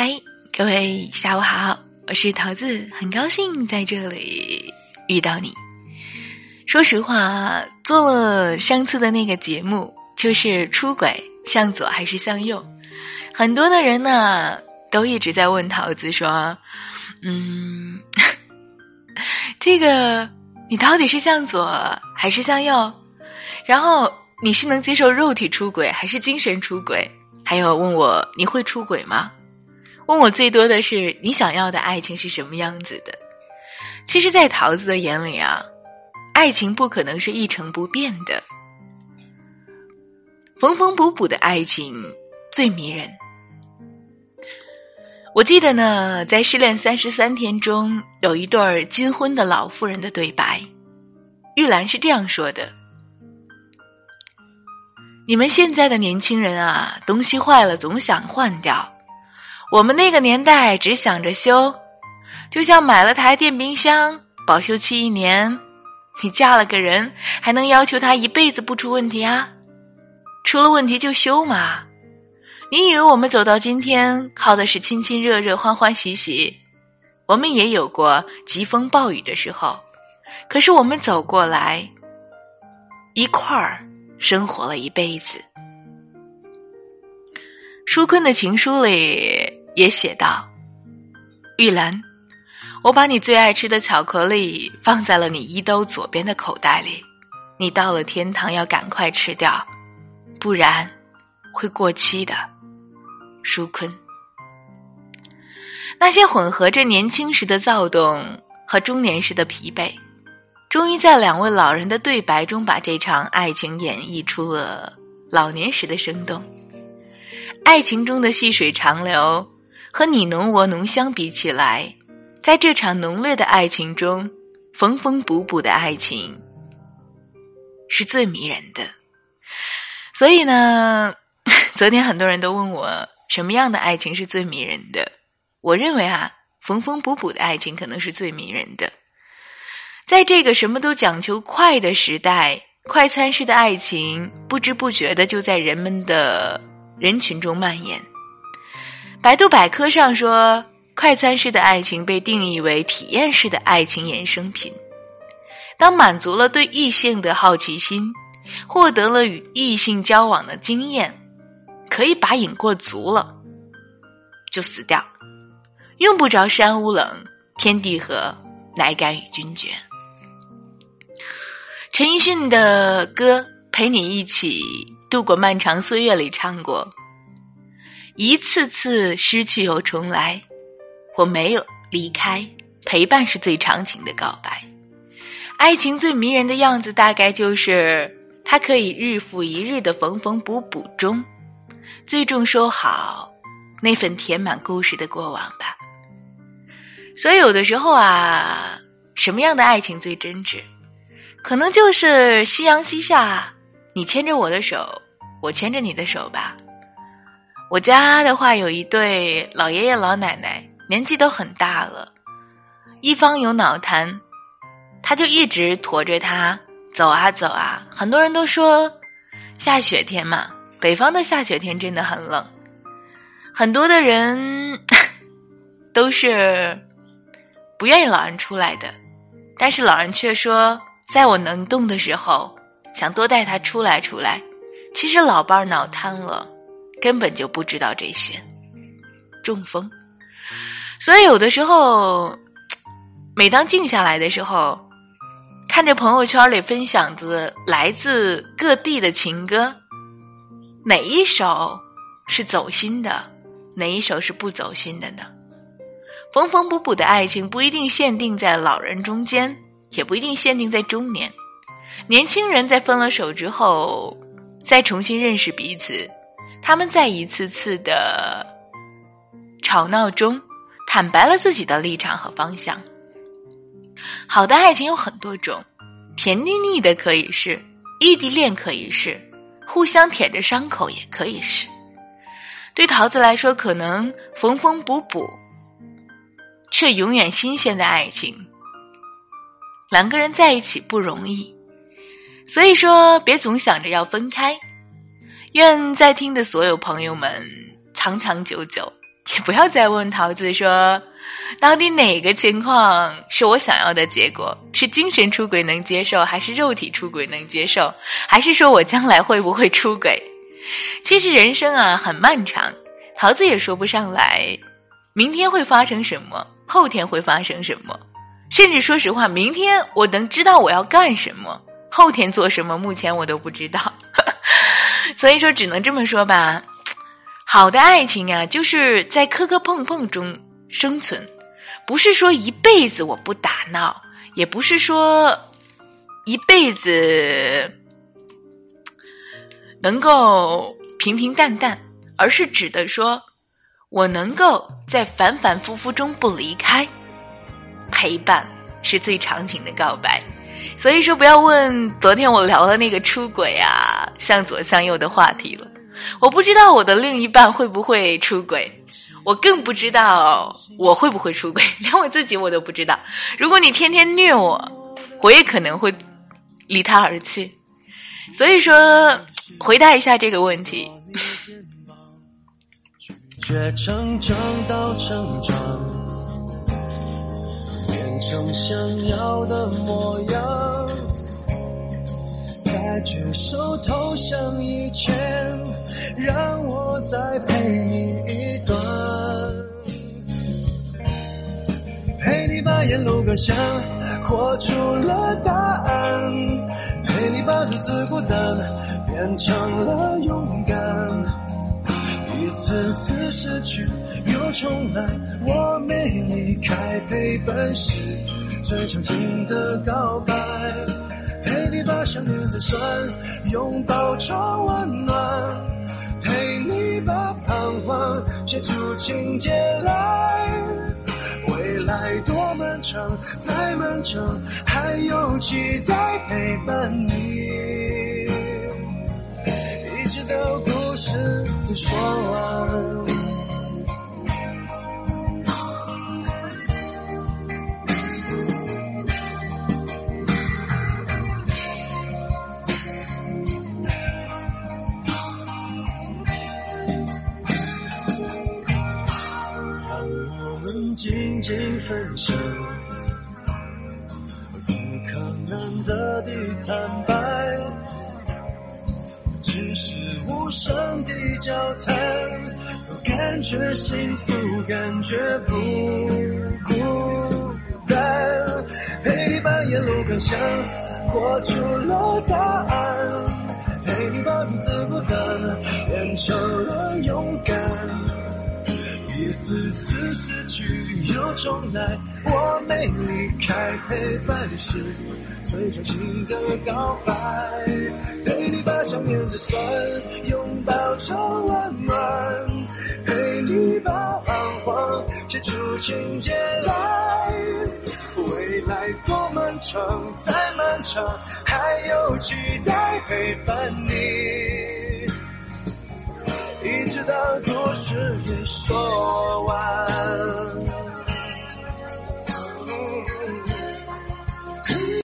嗨，各位下午好，我是桃子，很高兴在这里遇到你。说实话，做了上次的那个节目，就是出轨向左还是向右，很多的人呢都一直在问桃子说：“嗯，这个你到底是向左还是向右？然后你是能接受肉体出轨还是精神出轨？还有问我你会出轨吗？问我最多的是你想要的爱情是什么样子的？其实，在桃子的眼里啊。”爱情不可能是一成不变的，缝缝补补的爱情最迷人。我记得呢，在《失恋三十三天》中有一对金婚的老妇人的对白，玉兰是这样说的：“你们现在的年轻人啊，东西坏了总想换掉，我们那个年代只想着修，就像买了台电冰箱，保修期一年。”你嫁了个人，还能要求他一辈子不出问题啊？出了问题就修嘛？你以为我们走到今天靠的是亲亲热热、欢欢喜喜？我们也有过疾风暴雨的时候，可是我们走过来，一块儿生活了一辈子。舒坤的情书里也写道：“玉兰。”我把你最爱吃的巧克力放在了你衣兜左边的口袋里，你到了天堂要赶快吃掉，不然会过期的。舒坤，那些混合着年轻时的躁动和中年时的疲惫，终于在两位老人的对白中，把这场爱情演绎出了老年时的生动。爱情中的细水长流和你侬我侬相比起来。在这场浓烈的爱情中，缝缝补补的爱情是最迷人的。所以呢，昨天很多人都问我什么样的爱情是最迷人的。我认为啊，缝缝补补的爱情可能是最迷人的。在这个什么都讲求快的时代，快餐式的爱情不知不觉的就在人们的人群中蔓延。百度百科上说。快餐式的爱情被定义为体验式的爱情衍生品。当满足了对异性的好奇心，获得了与异性交往的经验，可以把瘾过足了，就死掉，用不着山无棱，天地合，乃敢与君绝。陈奕迅的歌《陪你一起度过漫长岁月》里唱过：“一次次失去又重来。”我没有离开，陪伴是最长情的告白。爱情最迷人的样子，大概就是它可以日复一日的缝缝补补中，最终收好那份填满故事的过往吧。所以有的时候啊，什么样的爱情最真挚？可能就是夕阳西下，你牵着我的手，我牵着你的手吧。我家的话，有一对老爷爷老奶奶。年纪都很大了，一方有脑瘫，他就一直驮着他走啊走啊。很多人都说，下雪天嘛，北方的下雪天真的很冷。很多的人 都是不愿意老人出来的，但是老人却说，在我能动的时候，想多带他出来出来。其实老伴儿脑瘫了，根本就不知道这些，中风。所以，有的时候，每当静下来的时候，看着朋友圈里分享的来自各地的情歌，哪一首是走心的，哪一首是不走心的呢？缝缝补补的爱情不一定限定在老人中间，也不一定限定在中年。年轻人在分了手之后，再重新认识彼此，他们在一次次的吵闹中。坦白了自己的立场和方向。好的爱情有很多种，甜腻腻的可以是，异地恋可以是，互相舔着伤口也可以是。对桃子来说，可能缝缝补补，却永远新鲜的爱情。两个人在一起不容易，所以说别总想着要分开。愿在听的所有朋友们长长久久。也不要再问桃子说，到底哪个情况是我想要的结果？是精神出轨能接受，还是肉体出轨能接受？还是说我将来会不会出轨？其实人生啊很漫长，桃子也说不上来，明天会发生什么，后天会发生什么，甚至说实话，明天我能知道我要干什么，后天做什么，目前我都不知道。所以说，只能这么说吧。好的爱情啊，就是在磕磕碰碰中生存，不是说一辈子我不打闹，也不是说一辈子能够平平淡淡，而是指的说我能够在反反复复中不离开，陪伴是最长情的告白。所以说，不要问昨天我聊的那个出轨啊，向左向右的话题了。我不知道我的另一半会不会出轨，我更不知道我会不会出轨，连我自己我都不知道。如果你天天虐我，我也可能会离他而去。所以说，回答一下这个问题。却成长到成长，成想要的模样，再举手投降以前。让我再陪你一段，陪你把沿路感想活出了答案，陪你把独自孤单变成了勇敢。一次次失去又重来，我没离开，陪伴是最长情的告白。陪你把想念的酸拥抱成温暖。陪你把彷徨写出情节来，未来多漫长，再漫长，还有期待陪伴你，一直到故事说完。我们静静分享，此刻难得的坦白，是无声的交谈，感觉幸福，感觉不孤单，陪你把沿路感想活出了答案，陪你把独自孤单变成了勇敢。一次次失去又重来，我没离开，陪伴是最长情的告白。陪你想念的酸，拥抱成温暖，陪你把彷徨写出情节来。未来多漫长，再漫长，还有期待陪伴你，一直到故事里说完。